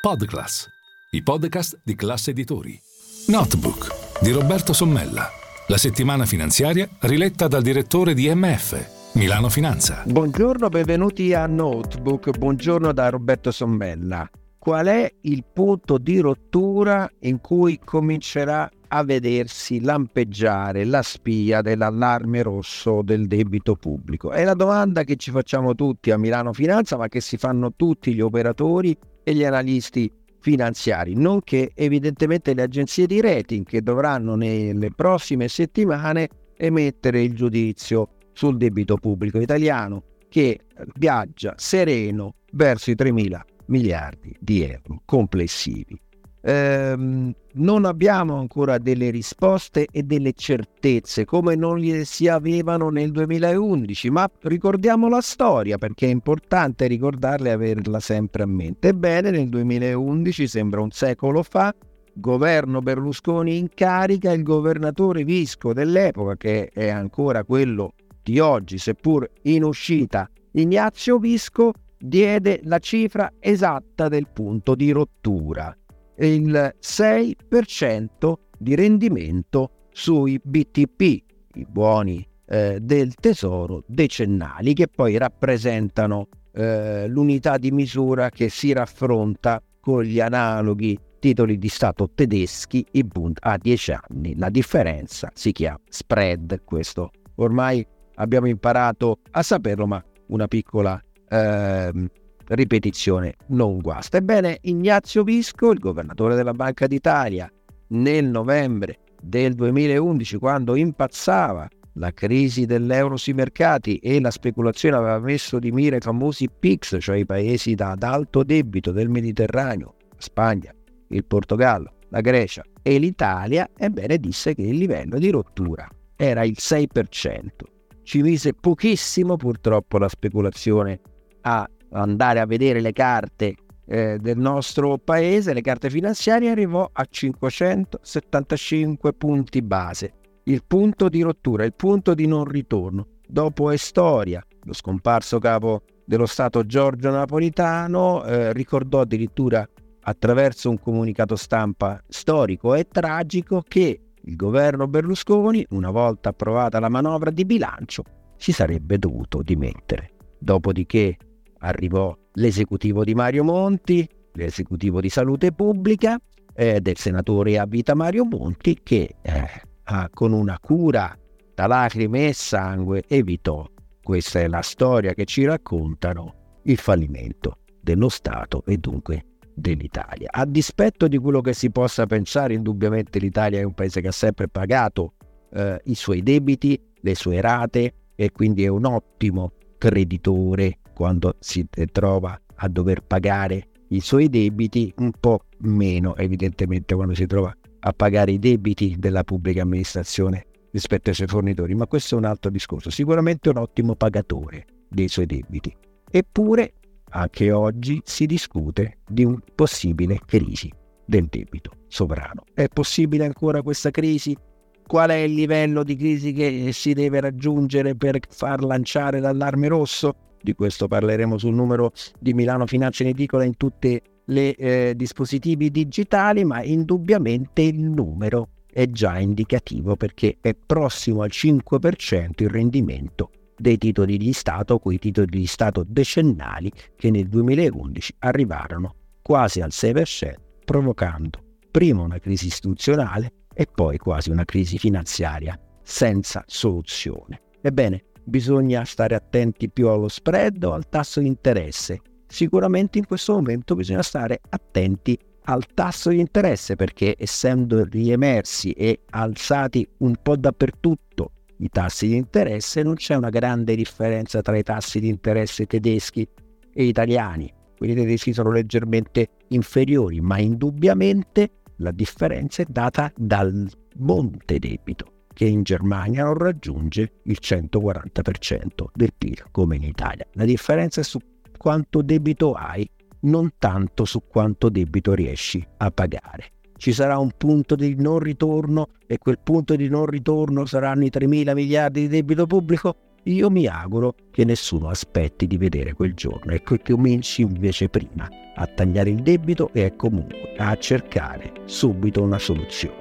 Podclass, i podcast di classe editori. Notebook di Roberto Sommella. La settimana finanziaria riletta dal direttore di MF, Milano Finanza. Buongiorno, benvenuti a Notebook. Buongiorno da Roberto Sommella. Qual è il punto di rottura in cui comincerà a vedersi lampeggiare la spia dell'allarme rosso del debito pubblico? È la domanda che ci facciamo tutti a Milano Finanza, ma che si fanno tutti gli operatori e gli analisti finanziari, nonché evidentemente le agenzie di rating che dovranno nelle prossime settimane emettere il giudizio sul debito pubblico italiano che viaggia sereno verso i 3.000 miliardi di euro complessivi ehm, non abbiamo ancora delle risposte e delle certezze come non si avevano nel 2011, ma ricordiamo la storia perché è importante ricordarla e averla sempre a mente. Ebbene, nel 2011, sembra un secolo fa, governo Berlusconi in carica, il governatore Visco dell'epoca, che è ancora quello di oggi, seppur in uscita, Ignazio Visco, diede la cifra esatta del punto di rottura il 6% di rendimento sui BTP, i buoni eh, del tesoro decennali, che poi rappresentano eh, l'unità di misura che si raffronta con gli analoghi titoli di Stato tedeschi, i Bund a 10 anni. La differenza si chiama spread, questo ormai abbiamo imparato a saperlo, ma una piccola eh, ripetizione non guasta. Ebbene, Ignazio Visco, il governatore della Banca d'Italia, nel novembre del 2011, quando impazzava la crisi dell'euro sui mercati e la speculazione aveva messo di mira i famosi PIX, cioè i paesi ad alto debito del Mediterraneo, Spagna, il Portogallo, la Grecia e l'Italia, ebbene disse che il livello di rottura era il 6%. Ci mise pochissimo purtroppo la speculazione a andare a vedere le carte eh, del nostro paese, le carte finanziarie, arrivò a 575 punti base. Il punto di rottura, il punto di non ritorno. Dopo è storia. Lo scomparso capo dello Stato Giorgio Napolitano eh, ricordò addirittura attraverso un comunicato stampa storico e tragico che il governo Berlusconi, una volta approvata la manovra di bilancio, si sarebbe dovuto dimettere. Dopodiché arrivò l'esecutivo di Mario Monti, l'esecutivo di salute pubblica eh, del senatore a vita Mario Monti che eh, con una cura da lacrime e sangue evitò, questa è la storia che ci raccontano, il fallimento dello Stato e dunque dell'Italia. A dispetto di quello che si possa pensare, indubbiamente l'Italia è un paese che ha sempre pagato eh, i suoi debiti, le sue rate e quindi è un ottimo creditore quando si trova a dover pagare i suoi debiti, un po' meno evidentemente quando si trova a pagare i debiti della pubblica amministrazione rispetto ai suoi fornitori, ma questo è un altro discorso. Sicuramente un ottimo pagatore dei suoi debiti. Eppure anche oggi si discute di un possibile crisi del debito sovrano. È possibile ancora questa crisi? Qual è il livello di crisi che si deve raggiungere per far lanciare l'allarme rosso? Di questo parleremo sul numero di Milano Finanza in edicola in tutti i eh, dispositivi digitali, ma indubbiamente il numero è già indicativo perché è prossimo al 5% il rendimento dei titoli di Stato, quei titoli di Stato decennali che nel 2011 arrivarono quasi al 6%, provocando prima una crisi istituzionale e poi quasi una crisi finanziaria senza soluzione. Ebbene, bisogna stare attenti più allo spread o al tasso di interesse. Sicuramente in questo momento bisogna stare attenti al tasso di interesse perché essendo riemersi e alzati un po' dappertutto i tassi di interesse non c'è una grande differenza tra i tassi di interesse tedeschi e italiani. Quelli tedeschi sono leggermente inferiori, ma indubbiamente la differenza è data dal monte debito che in Germania non raggiunge il 140% del PIL come in Italia. La differenza è su quanto debito hai, non tanto su quanto debito riesci a pagare. Ci sarà un punto di non ritorno e quel punto di non ritorno saranno i 3 mila miliardi di debito pubblico? io mi auguro che nessuno aspetti di vedere quel giorno e che cominci invece prima a tagliare il debito e comunque a cercare subito una soluzione.